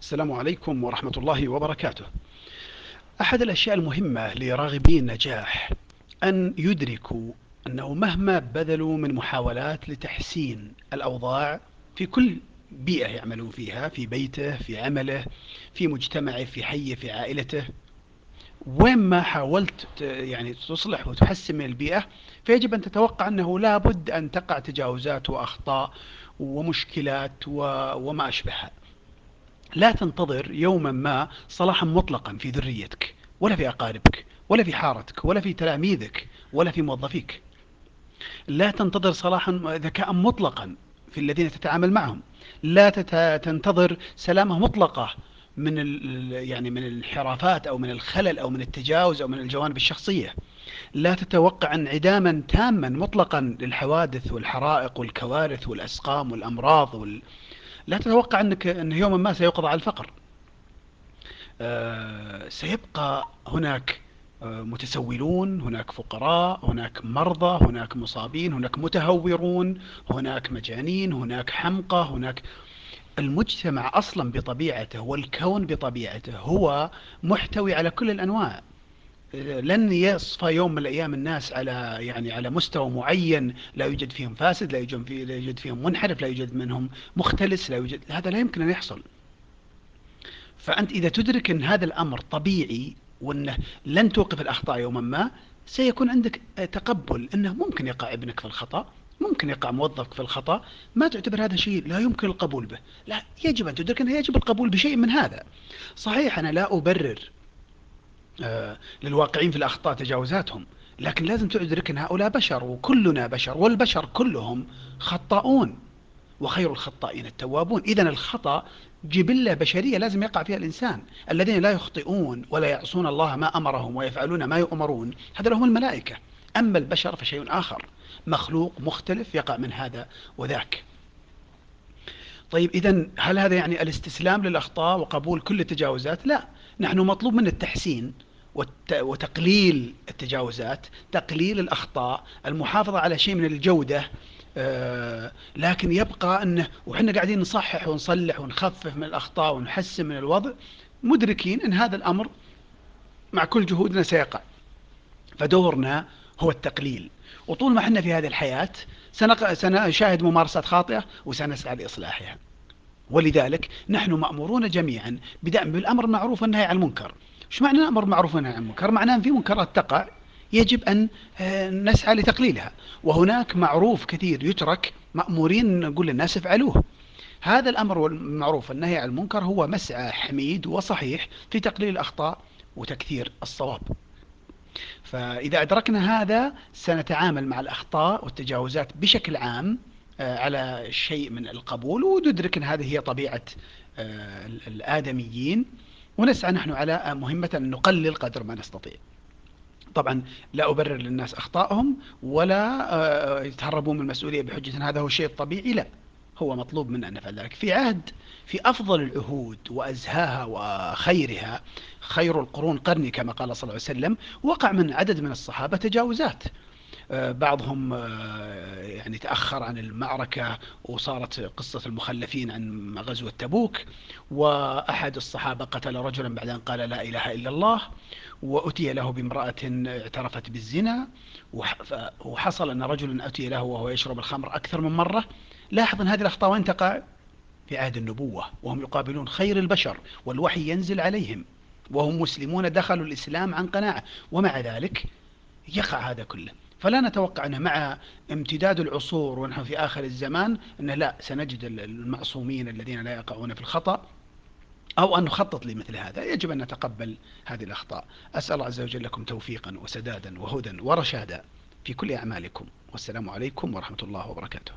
السلام عليكم ورحمة الله وبركاته. أحد الأشياء المهمة لراغبي النجاح أن يدركوا أنه مهما بذلوا من محاولات لتحسين الأوضاع في كل بيئة يعملون فيها في بيته في عمله في مجتمعه في حيه في عائلته وين ما حاولت يعني تصلح وتحسن من البيئة فيجب أن تتوقع أنه لابد أن تقع تجاوزات وأخطاء ومشكلات وما أشبهها. لا تنتظر يوما ما صلاحا مطلقا في ذريتك ولا في أقاربك ولا في حارتك ولا في تلاميذك ولا في موظفيك. لا تنتظر صلاحا ذكاء مطلقا في الذين تتعامل معهم. لا تنتظر سلامة مطلقة من يعني من الانحرافات أو من الخلل أو من التجاوز أو من الجوانب الشخصية. لا تتوقع انعداما تاما مطلقا للحوادث والحرائق والكوارث والأسقام والأمراض وال... لا تتوقع أنك أن يوما ما سيقضى على الفقر. آه سيبقى هناك آه متسولون هناك فقراء هناك مرضى هناك مصابين هناك متهورون هناك مجانين هناك حمقى هناك المجتمع أصلا بطبيعته والكون بطبيعته هو محتوي على كل الأنواع. لن يصفى يوم من الأيام الناس على يعني على مستوى معين لا يوجد فيهم فاسد لا يوجد, فيه لا يوجد فيهم منحرف لا يوجد منهم مختلس لا يوجد هذا لا يمكن أن يحصل. فأنت إذا تدرك أن هذا الأمر طبيعي وأنه لن توقف الأخطاء يوما ما سيكون عندك تقبل أنه ممكن يقع ابنك في الخطأ ممكن يقع موظفك في الخطأ. ما تعتبر هذا شيء لا يمكن القبول به. لا يجب أن تدرك أنه يجب القبول بشيء من هذا. صحيح أنا لا أبرر آه، للواقعين في الأخطاء تجاوزاتهم. لكن لازم تدرك أن هؤلاء بشر وكلنا بشر والبشر كلهم خطاؤون وخير الخطائين التوابون. إذا الخطأ جبلة بشرية لازم يقع فيها الإنسان. الذين لا يخطئون ولا يعصون الله ما أمرهم ويفعلون ما يؤمرون هذا هم الملائكة. أما البشر فشيء آخر. مخلوق مختلف يقع من هذا وذاك. طيب إذا هل هذا يعني الاستسلام للأخطاء وقبول كل التجاوزات؟ لا. نحن مطلوب من التحسين. وتقليل التجاوزات تقليل الأخطاء المحافظة على شيء من الجودة آه، لكن يبقى أنه وحنا قاعدين نصحح ونصلح ونخفف من الأخطاء ونحسن من الوضع مدركين أن هذا الأمر مع كل جهودنا سيقع. فدورنا هو التقليل. وطول ما إحنا في هذه الحياة سنشاهد ممارسات خاطئة وسنسعى لإصلاحها. ولذلك نحن مأمورون جميعا بالأمر المعروف والنهي عن المنكر. إيش معنى الأمر المعروف والنهي عن المنكر؟ معناه أن في منكرات تقع يجب أن آه، نسعى لتقليلها. وهناك معروف كثير يترك مأمورين نقول للناس افعلوه. هذا الأمر المعروف والنهي عن المنكر هو مسعى حميد وصحيح في تقليل الأخطاء وتكثير الصواب. فإذا أدركنا هذا سنتعامل مع الأخطاء والتجاوزات بشكل عام آه، على شيء من القبول وندرك أن هذه هي طبيعة آه، الآدميين. ونسعى نحن على مهمة أن نقلل قدر ما نستطيع. طبعا لا أبرر للناس أخطائهم ولا آه، يتهربون من المسؤولية بحجة هذا هو الشيء الطبيعي لا. هو مطلوب منا أن نفعل ذلك. في عهد في أفضل العهود وأزهاها وخيرها خير القرون قرني كما قال صلى الله عليه وسلم وقع من عدد من الصحابة تجاوزات. بعضهم آه، يعني تأخر عن المعركة وصارت قصة المخلفين عن غزوة تبوك وأحد الصحابة قتل رجلا بعد أن قال لا إله إلا الله وأتي له بامرأة اعترفت بالزنا وحصل أن رجل أتي له وهو يشرب الخمر أكثر من مرة. لاحظ أن هذه الأخطاء وين تقع؟ في عهد النبوة وهم يقابلون خير البشر والوحي ينزل عليهم وهم مسلمون دخلوا الإسلام عن قناعة ومع ذلك يقع هذا كله. فلا نتوقع أنه مع امتداد العصور ونحن في آخر الزمان أنه لا سنجد المعصومين الذين لا يقعون في الخطأ أو أن نخطط لمثل هذا. يجب أن نتقبل هذه الأخطاء. أسأل الله عز وجل لكم توفيقا وسدادا وهدى ورشادا في كل أعمالكم. والسلام عليكم ورحمة الله وبركاته.